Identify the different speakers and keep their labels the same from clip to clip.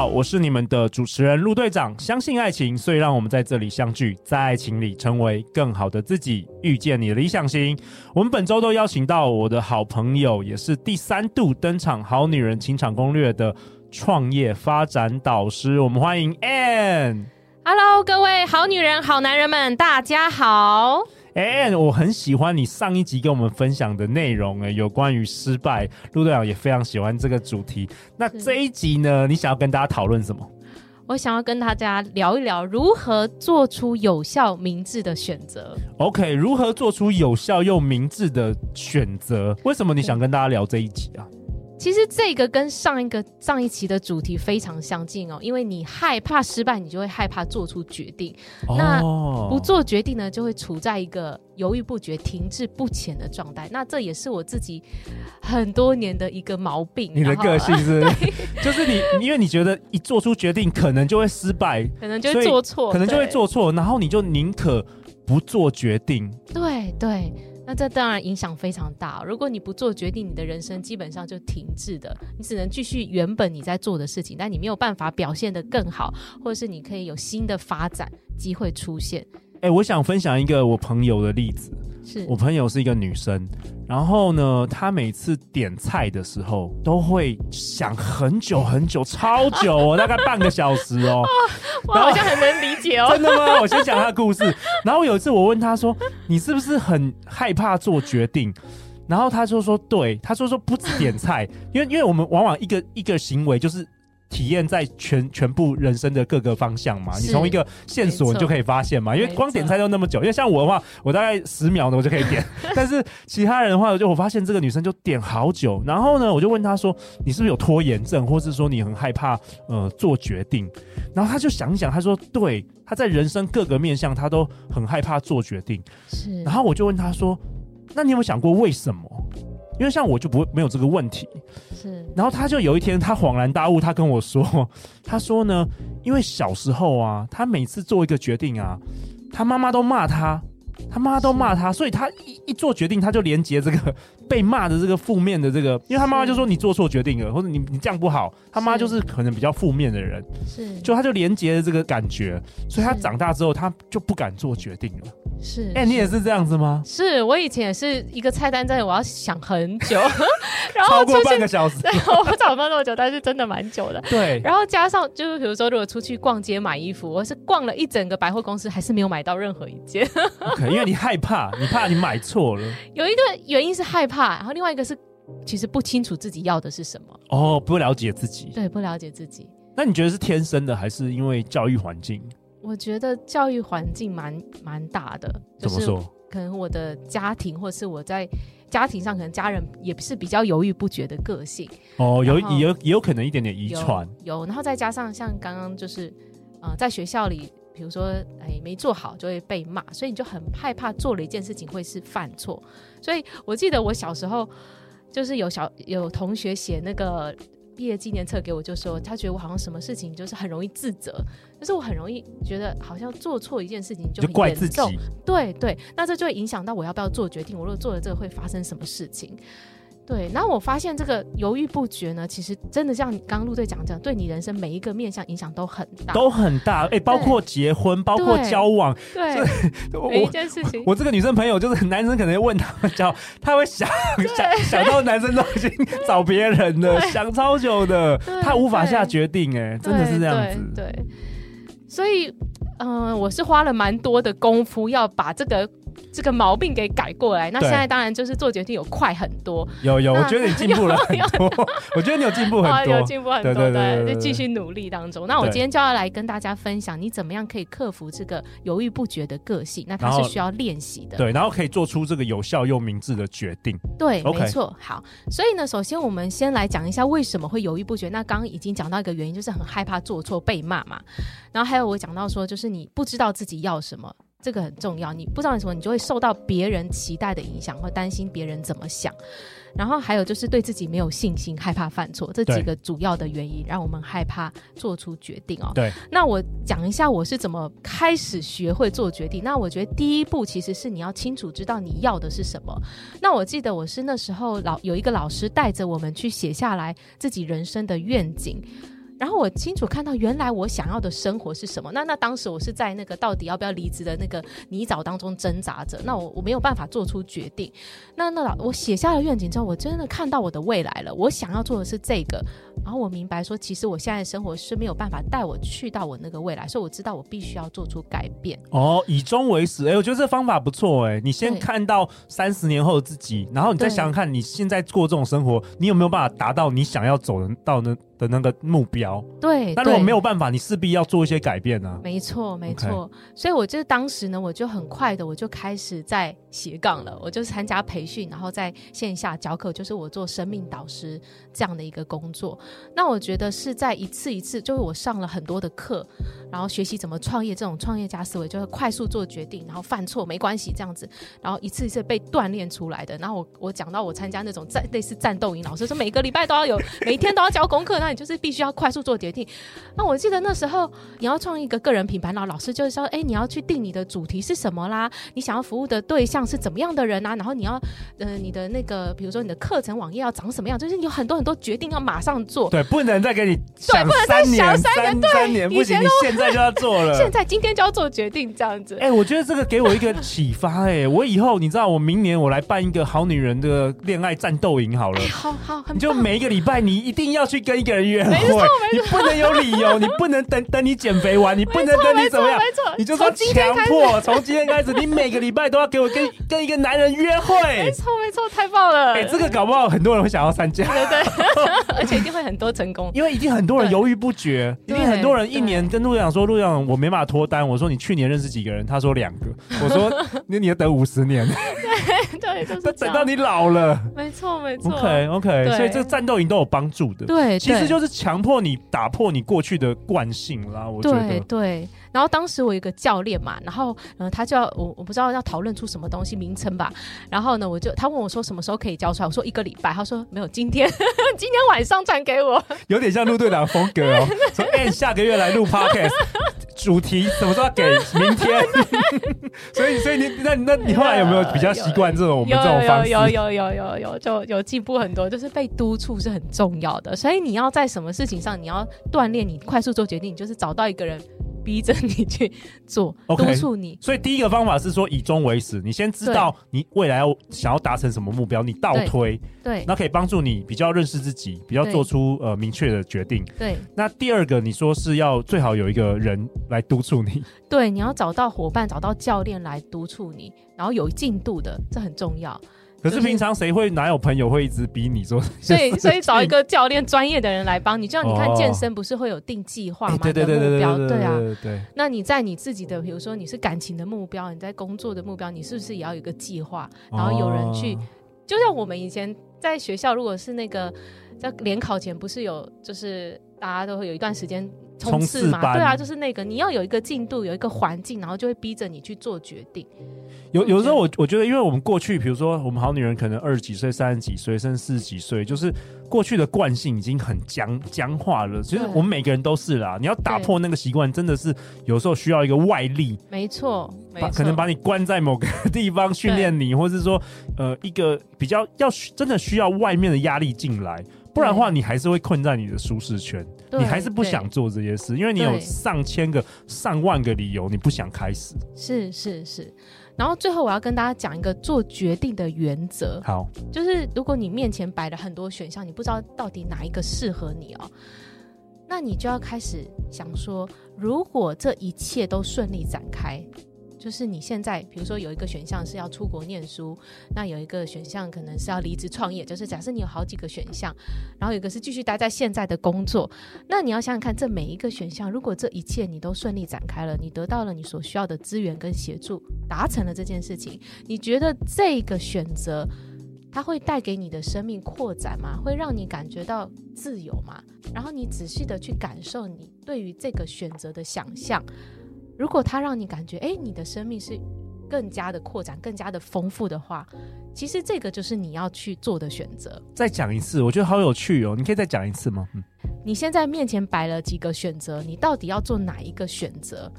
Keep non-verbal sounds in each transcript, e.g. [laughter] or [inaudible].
Speaker 1: 好，我是你们的主持人陆队长。相信爱情，所以让我们在这里相聚，在爱情里成为更好的自己，遇见你的理想型。我们本周都邀请到我的好朋友，也是第三度登场《好女人情场攻略》的创业发展导师。我们欢迎 Ann。
Speaker 2: Hello，各位好女人、好男人们，大家好。
Speaker 1: 哎，我很喜欢你上一集跟我们分享的内容，哎，有关于失败，陆队长也非常喜欢这个主题。那这一集呢，你想要跟大家讨论什么？
Speaker 2: 我想要跟大家聊一聊如何做出有效、明智的选择。
Speaker 1: OK，如何做出有效又明智的选择？为什么你想跟大家聊这一集啊？
Speaker 2: 其实这个跟上一个上一期的主题非常相近哦，因为你害怕失败，你就会害怕做出决定。哦、那不做决定呢，就会处在一个犹豫不决、停滞不前的状态。那这也是我自己很多年的一个毛病。
Speaker 1: 你的个性是，[laughs] 就是你，因为你觉得一做出决定，可能就会失败，
Speaker 2: 可能就会做错，
Speaker 1: 可能就会做错，然后你就宁可不做决定。
Speaker 2: 对对。那这当然影响非常大。如果你不做决定，你的人生基本上就停滞的，你只能继续原本你在做的事情，但你没有办法表现得更好，或者是你可以有新的发展机会出现。
Speaker 1: 哎、欸，我想分享一个我朋友的例子。是我朋友是一个女生，然后呢，她每次点菜的时候都会想很久很久，超久哦，大概半个小时哦。
Speaker 2: 我好像很能理解哦。[laughs]
Speaker 1: 真的吗？我先讲她的故事。然后有一次我问她说：“你是不是很害怕做决定？”然后她就说：“对。”她说：“说不止点菜，因为因为我们往往一个一个行为就是。”体验在全全部人生的各个方向嘛，你从一个线索你就可以发现嘛，因为光点菜都那么久，因为像我的话，我大概十秒呢我就可以点，[laughs] 但是其他人的话，就我发现这个女生就点好久，然后呢，我就问她说，你是不是有拖延症，或是说你很害怕呃做决定？然后她就想一想，她说对，她在人生各个面向她都很害怕做决定，是，然后我就问她说，那你有没有想过为什么？因为像我就不会没有这个问题，是。然后他就有一天他恍然大悟，他跟我说，他说呢，因为小时候啊，他每次做一个决定啊，他妈妈都骂他，他妈妈都骂他，所以他一一做决定，他就连接这个。被骂的这个负面的这个，因为他妈妈就说你做错决定了，或者你你这样不好，他妈就是可能比较负面的人，是，就他就连接了这个感觉，所以他长大之后他就不敢做决定了。是，哎、欸，你也是这样子吗？
Speaker 2: 是我以前也是一个菜单在，我要想很久，[laughs] 然后
Speaker 1: 超过半个小时，[laughs]
Speaker 2: 我不知道那么久，但是真的蛮久的。
Speaker 1: 对，
Speaker 2: 然后加上就是比如说，如果出去逛街买衣服，我是逛了一整个百货公司，还是没有买到任何一件。
Speaker 1: OK，因为你害怕，你怕你买错了。[laughs]
Speaker 2: 有一个原因是害怕。然后另外一个是，其实不清楚自己要的是什么
Speaker 1: 哦，不了解自己，
Speaker 2: 对，不了解自己。
Speaker 1: 那你觉得是天生的，还是因为教育环境？
Speaker 2: 我觉得教育环境蛮蛮大的。
Speaker 1: 怎么说？
Speaker 2: 可能我的家庭，或是我在家庭上，可能家人也是比较犹豫不决的个性。
Speaker 1: 哦，有也有也有可能一点点遗传。
Speaker 2: 有，然后再加上像刚刚就是，呃，在学校里。比如说，哎，没做好就会被骂，所以你就很害怕做了一件事情会是犯错。所以我记得我小时候，就是有小有同学写那个毕业纪念册给我，就说他觉得我好像什么事情就是很容易自责，就是我很容易觉得好像做错一件事情就很严重，就怪自己。对对，那这就会影响到我要不要做决定。我如果做了这个会发生什么事情？对，然后我发现这个犹豫不决呢，其实真的像你刚刚陆队长讲，对你人生每一个面向影响都很大，
Speaker 1: 都很大。哎，包括结婚，包括交往，
Speaker 2: 对，[laughs] 每一件事情。
Speaker 1: 我，我这个女生朋友就是 [laughs] 男生可能问他们交，他会想 [laughs] 想想到男生都已经找别人了，想超久的，他无法下决定。哎，真的是这样子。
Speaker 2: 对，对所以嗯、呃，我是花了蛮多的功夫要把这个。这个毛病给改过来，那现在当然就是做决定有快很多。
Speaker 1: 有有，我觉得你进步了 [laughs] 很多。[laughs] 我觉得你有进步很多，
Speaker 2: 有进步很多，对，就继续努力当中。那我今天就要来跟大家分享，你怎么样可以克服这个犹豫不决的个性？那它是需要练习的。
Speaker 1: 对，然后可以做出这个有效又明智的决定。
Speaker 2: 对.没错。好，所以呢，首先我们先来讲一下为什么会犹豫不决。那刚刚已经讲到一个原因，就是很害怕做错被骂嘛。然后还有我讲到说，就是你不知道自己要什么。这个很重要。你不知道为什么，你就会受到别人期待的影响，或担心别人怎么想。然后还有就是对自己没有信心，害怕犯错，这几个主要的原因让我们害怕做出决定哦。
Speaker 1: 对，
Speaker 2: 那我讲一下我是怎么开始学会做决定。那我觉得第一步其实是你要清楚知道你要的是什么。那我记得我是那时候老有一个老师带着我们去写下来自己人生的愿景。然后我清楚看到，原来我想要的生活是什么。那那当时我是在那个到底要不要离职的那个泥沼当中挣扎着。那我我没有办法做出决定。那那老我写下了愿景之后，我真的看到我的未来了。我想要做的是这个。然后我明白说，其实我现在的生活是没有办法带我去到我那个未来，所以我知道我必须要做出改变。
Speaker 1: 哦，以终为始，哎，我觉得这方法不错，哎，你先看到三十年后的自己，然后你再想想看，你现在过这种生活，你有没有办法达到你想要走的到的的那个目标？
Speaker 2: 对。
Speaker 1: 那如果没有办法，你势必要做一些改变啊。
Speaker 2: 没错，没错。所以我就当时呢，我就很快的，我就开始在斜杠了，我就参加培训，然后在线下教课，就是我做生命导师这样的一个工作。那我觉得是在一次一次，就是我上了很多的课，然后学习怎么创业，这种创业家思维就是快速做决定，然后犯错没关系这样子，然后一次一次被锻炼出来的。然后我我讲到我参加那种战类似战斗营，老师说每个礼拜都要有，每一天都要交功课，那你就是必须要快速做决定。那我记得那时候你要创一个个人品牌，然后老师就是说，哎，你要去定你的主题是什么啦，你想要服务的对象是怎么样的人啊，然后你要呃你的那个比如说你的课程网页要长什么样，就是有很多很多决定要马上做。
Speaker 1: 对。不能再给你想三年，三年，三年不行，你现在就要做了。[laughs]
Speaker 2: 现在今天就要做决定，这样子。
Speaker 1: 哎，我觉得这个给我一个启发。哎，我以后你知道，我明年我来办一个好女人的恋爱战斗营好了。
Speaker 2: 好好，
Speaker 1: 你就每一个礼拜你一定要去跟一个人约会，[laughs]
Speaker 2: 没错，
Speaker 1: 你不能有理由，你不能等 [laughs] 等你减肥完，你不能等你怎么样，
Speaker 2: 没错，
Speaker 1: 你就说强迫，从今天开始，你每个礼拜都要给我跟跟一个男人约会。
Speaker 2: 没错，没错，太棒了。
Speaker 1: 哎，这个搞不好很多人会想要参加，
Speaker 2: 对 [laughs] 对，而且一定会很多成功，
Speaker 1: 因为一定很。多人犹豫不决，因为很多人一年跟陆阳说：“陆阳，我没办法脱单。”我说：“你去年认识几个人？”他说：“两个。”我说：“那你要等五十年。”
Speaker 2: 对对，[laughs] 就是
Speaker 1: 等到你老了。
Speaker 2: 没错没错。
Speaker 1: OK OK，所以这个战斗营都有帮助的。
Speaker 2: 对，
Speaker 1: 其实就是强迫你打破你过去的惯性啦。我觉得
Speaker 2: 对对。然后当时我有一个教练嘛，然后嗯，他就要我我不知道要讨论出什么东西名称吧。然后呢，我就他问我说什么时候可以交出来？我说一个礼拜。他说没有，今天 [laughs] 今天晚上传给我。[laughs]
Speaker 1: 有点像陆队长风格哦。说哎，下个月来录 Podcast，主题什么时候要给？[laughs] 明天。[laughs] 所以所以你那那你后来有没有比较习惯这种我们这种方式？
Speaker 2: 有有有有有有就有进步很多。就是被督促是很重要的，所以你要在什么事情上你要锻炼你快速做决定，就是找到一个人。逼着你去做，okay, 督促你。
Speaker 1: 所以第一个方法是说以终为始，你先知道你未来要想要达成什么目标，你倒推，
Speaker 2: 对，
Speaker 1: 那可以帮助你比较认识自己，比较做出呃明确的决定。
Speaker 2: 对。
Speaker 1: 那第二个你说是要最好有一个人来督促你，[laughs]
Speaker 2: 对，你要找到伙伴，找到教练来督促你，然后有进度的，这很重要。
Speaker 1: 可是平常谁会哪有朋友会一直逼你做？
Speaker 2: 所以所以找一个教练专业的人来帮你，就像你看健身不是会有定计划吗？对对对对对对，对啊。对。那你在你自己的，比如说你是感情的目标，你在工作的目标，你是不是也要有一个计划？然后有人去，就像我们以前在学校，如果是那个在联考前，不是有就是大家都会有一段时间。冲刺嘛，对啊，就是那个你要有一个进度，有一个环境，然后就会逼着你去做决定。
Speaker 1: 有有时候我我觉得，因为我们过去，比如说我们好女人可能二十几岁、三十几岁，甚至四十几岁，就是过去的惯性已经很僵僵化了。其实我们每个人都是啦，你要打破那个习惯，真的是有时候需要一个外力。
Speaker 2: 没错，把，
Speaker 1: 可能把你关在某个 [laughs] 地方训练你，或是说呃一个比较要真的需要外面的压力进来。不然的话，你还是会困在你的舒适圈，你还是不想做这些事，因为你有上千个、上万个理由，你不想开始。
Speaker 2: 是是是，然后最后我要跟大家讲一个做决定的原则。
Speaker 1: 好，
Speaker 2: 就是如果你面前摆了很多选项，你不知道到底哪一个适合你哦，那你就要开始想说，如果这一切都顺利展开。就是你现在，比如说有一个选项是要出国念书，那有一个选项可能是要离职创业。就是假设你有好几个选项，然后有一个是继续待在现在的工作，那你要想想看，这每一个选项，如果这一切你都顺利展开了，你得到了你所需要的资源跟协助，达成了这件事情，你觉得这个选择它会带给你的生命扩展吗？会让你感觉到自由吗？然后你仔细的去感受你对于这个选择的想象。如果它让你感觉，哎，你的生命是更加的扩展、更加的丰富的话，其实这个就是你要去做的选择。
Speaker 1: 再讲一次，我觉得好有趣哦！你可以再讲一次吗？嗯，
Speaker 2: 你现在面前摆了几个选择，你到底要做哪一个选择？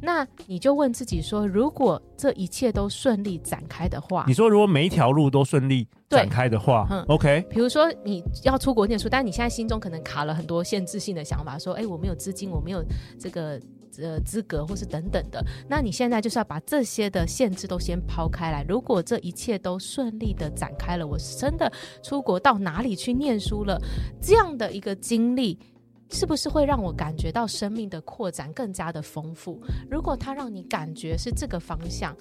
Speaker 2: 那你就问自己说：如果这一切都顺利展开的话，
Speaker 1: 你说如果每一条路都顺利展开的话，嗯，OK。
Speaker 2: 比如说你要出国念书，但你现在心中可能卡了很多限制性的想法，说：哎，我没有资金，我没有这个呃资格，或是等等的。那你现在就是要把这些的限制都先抛开来。如果这一切都顺利的展开了，我真的出国到哪里去念书了，这样的一个经历。是不是会让我感觉到生命的扩展更加的丰富？如果它让你感觉是这个方向，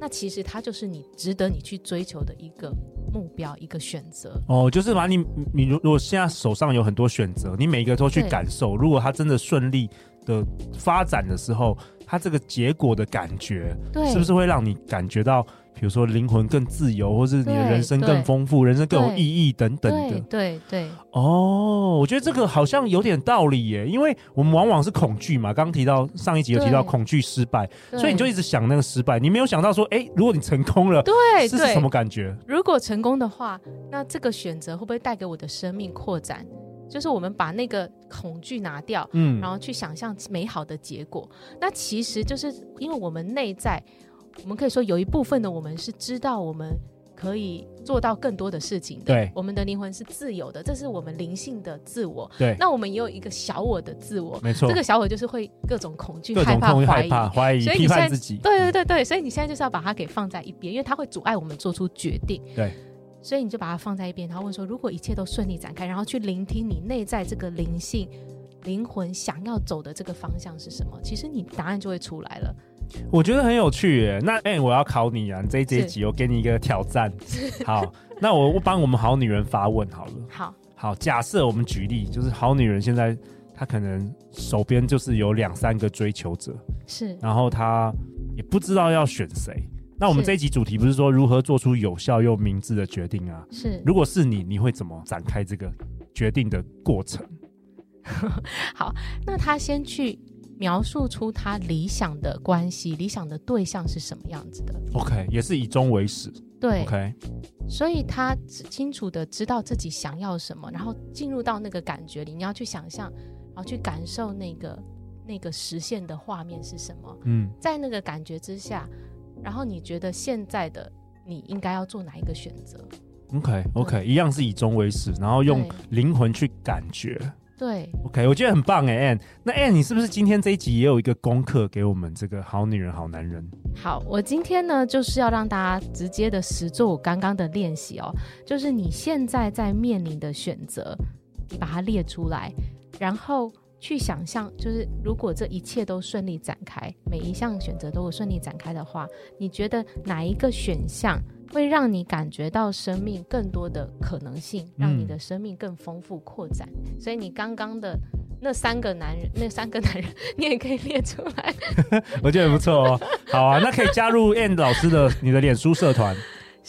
Speaker 2: 那其实它就是你值得你去追求的一个目标，一个选择。
Speaker 1: 哦，就是把你你如果现在手上有很多选择，你每一个都去感受，如果它真的顺利的发展的时候，它这个结果的感觉，对，是不是会让你感觉到？比如说灵魂更自由，或是你的人生更丰富，人生更有意义等等的。
Speaker 2: 对对对。
Speaker 1: 哦，我觉得这个好像有点道理耶，因为我们往往是恐惧嘛。刚刚提到上一集有提到恐惧失败，所以你就一直想那个失败，你没有想到说，哎，如果你成功了，对，是什么感觉？
Speaker 2: 如果成功的话，那这个选择会不会带给我的生命扩展？就是我们把那个恐惧拿掉，嗯，然后去想象美好的结果。那其实就是因为我们内在。我们可以说有一部分的我们是知道我们可以做到更多的事情的。
Speaker 1: 对，
Speaker 2: 我们的灵魂是自由的，这是我们灵性的自我。
Speaker 1: 对，
Speaker 2: 那我们也有一个小我的自我。
Speaker 1: 没错，
Speaker 2: 这个小我就是会各种恐
Speaker 1: 惧、
Speaker 2: 害怕、
Speaker 1: 怀疑、怀疑、批判自己。
Speaker 2: 对对对对，所以你现在就是要把它给放在一边，因为它会阻碍我们做出决定。
Speaker 1: 对，
Speaker 2: 所以你就把它放在一边，然后问说：如果一切都顺利展开，然后去聆听你内在这个灵性、灵魂想要走的这个方向是什么？其实你答案就会出来了。
Speaker 1: 我觉得很有趣耶，那哎、欸，我要考你啊！这一这一集我给你一个挑战。[laughs] 好，那我我帮我们好女人发问好了。
Speaker 2: 好，
Speaker 1: 好，假设我们举例，就是好女人现在她可能手边就是有两三个追求者，
Speaker 2: 是，
Speaker 1: 然后她也不知道要选谁。那我们这一集主题不是说如何做出有效又明智的决定啊？
Speaker 2: 是，
Speaker 1: 如果是你，你会怎么展开这个决定的过程？[laughs]
Speaker 2: 好，那他先去。描述出他理想的关系，理想的对象是什么样子的
Speaker 1: ？OK，也是以终为始。
Speaker 2: 对
Speaker 1: ，OK，
Speaker 2: 所以他清楚的知道自己想要什么，然后进入到那个感觉里，你要去想象，然后去感受那个那个实现的画面是什么。嗯，在那个感觉之下，然后你觉得现在的你应该要做哪一个选
Speaker 1: 择 okay, 一样是以终为始，然后用灵魂去感觉。
Speaker 2: 对
Speaker 1: ，OK，我觉得很棒哎，Ann。那 Ann，你是不是今天这一集也有一个功课给我们这个好女人、好男人？
Speaker 2: 好，我今天呢就是要让大家直接的实做我刚刚的练习哦，就是你现在在面临的选择，你把它列出来，然后去想象，就是如果这一切都顺利展开，每一项选择都顺利展开的话，你觉得哪一个选项？会让你感觉到生命更多的可能性，让你的生命更丰富扩展。嗯、所以你刚刚的那三个男人，那三个男人，你也可以列出来。[laughs]
Speaker 1: 我觉得不错哦。好啊，那可以加入 Ann 老师的你的脸书社团。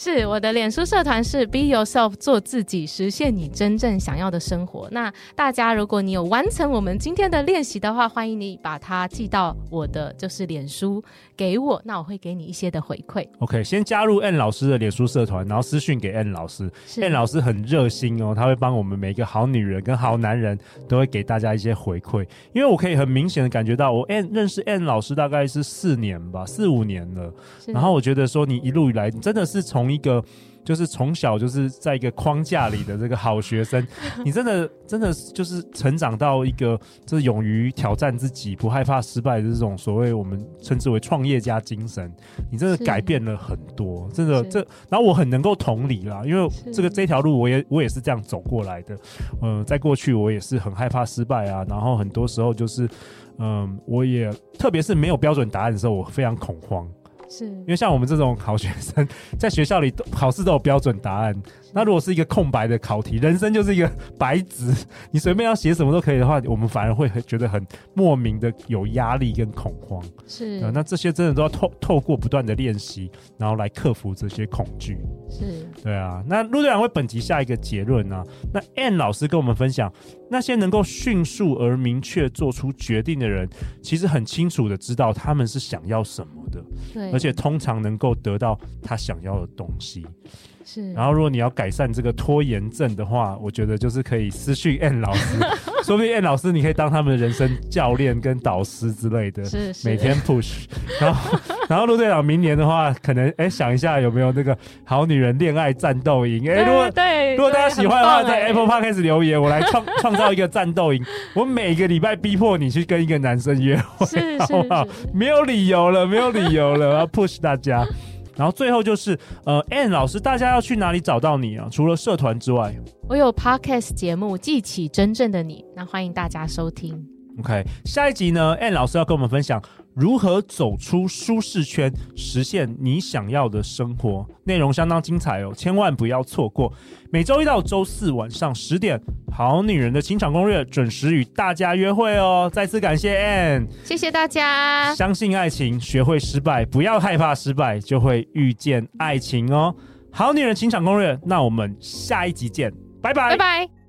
Speaker 2: 是我的脸书社团是 Be Yourself，做自己，实现你真正想要的生活。那大家，如果你有完成我们今天的练习的话，欢迎你把它寄到我的就是脸书给我，那我会给你一些的回馈。
Speaker 1: OK，先加入 Ann 老师的脸书社团，然后私讯给 Ann 老师。Ann 老师很热心哦，他会帮我们每一个好女人跟好男人都会给大家一些回馈。因为我可以很明显的感觉到，我 Ann 认识 Ann 老师大概是四年吧，四五年了。然后我觉得说，你一路以来真的是从一个就是从小就是在一个框架里的这个好学生，[laughs] 你真的真的就是成长到一个就是勇于挑战自己、不害怕失败的这种所谓我们称之为创业家精神，你真的改变了很多，真的这。然后我很能够同理啦，因为这个这条路我也我也是这样走过来的。嗯、呃，在过去我也是很害怕失败啊，然后很多时候就是嗯、呃，我也特别是没有标准答案的时候，我非常恐慌。
Speaker 2: 是，
Speaker 1: 因为像我们这种好学生，[laughs] 在学校里考试都有标准答案，那如果是一个空白的考题，人生就是一个白纸，你随便要写什么都可以的话，我们反而会很觉得很莫名的有压力跟恐慌。
Speaker 2: 是、
Speaker 1: 呃，那这些真的都要透透过不断的练习，然后来克服这些恐惧。
Speaker 2: 是，
Speaker 1: 对啊。那陆队长为本集下一个结论呢、啊？那 Ann 老师跟我们分享，那些能够迅速而明确做出决定的人，其实很清楚的知道他们是想要什么的，
Speaker 2: 对，
Speaker 1: 而且通常能够得到他想要的东西。
Speaker 2: 是，
Speaker 1: 然后如果你要改善这个拖延症的话，我觉得就是可以私讯 Ann 老师，[laughs] 说不定 Ann 老师你可以当他们的人生教练跟导师之类的，
Speaker 2: 是，是
Speaker 1: 每天 push。然后，[laughs] 然后陆队长明年的话，可能哎想一下有没有那个好女人恋爱战斗营？哎，如果
Speaker 2: 对，
Speaker 1: 如果大家喜欢的话，在 Apple Podcast 开始留言，我来创创造一个战斗营。我每个礼拜逼迫你去跟一个男生约会，好不好？[laughs] 没有理由了，没有理由了，我要 push 大家。然后最后就是，呃，Ann 老师，大家要去哪里找到你啊？除了社团之外，
Speaker 2: 我有 Podcast 节目《记起真正的你》，那欢迎大家收听。
Speaker 1: OK，下一集呢，Ann 老师要跟我们分享如何走出舒适圈，实现你想要的生活，内容相当精彩哦，千万不要错过。每周一到周四晚上十点，《好女人的情场攻略》准时与大家约会哦。再次感谢 Ann，
Speaker 2: 谢谢大家。
Speaker 1: 相信爱情，学会失败，不要害怕失败，就会遇见爱情哦。《好女人情场攻略》，那我们下一集见，拜拜，
Speaker 2: 拜拜。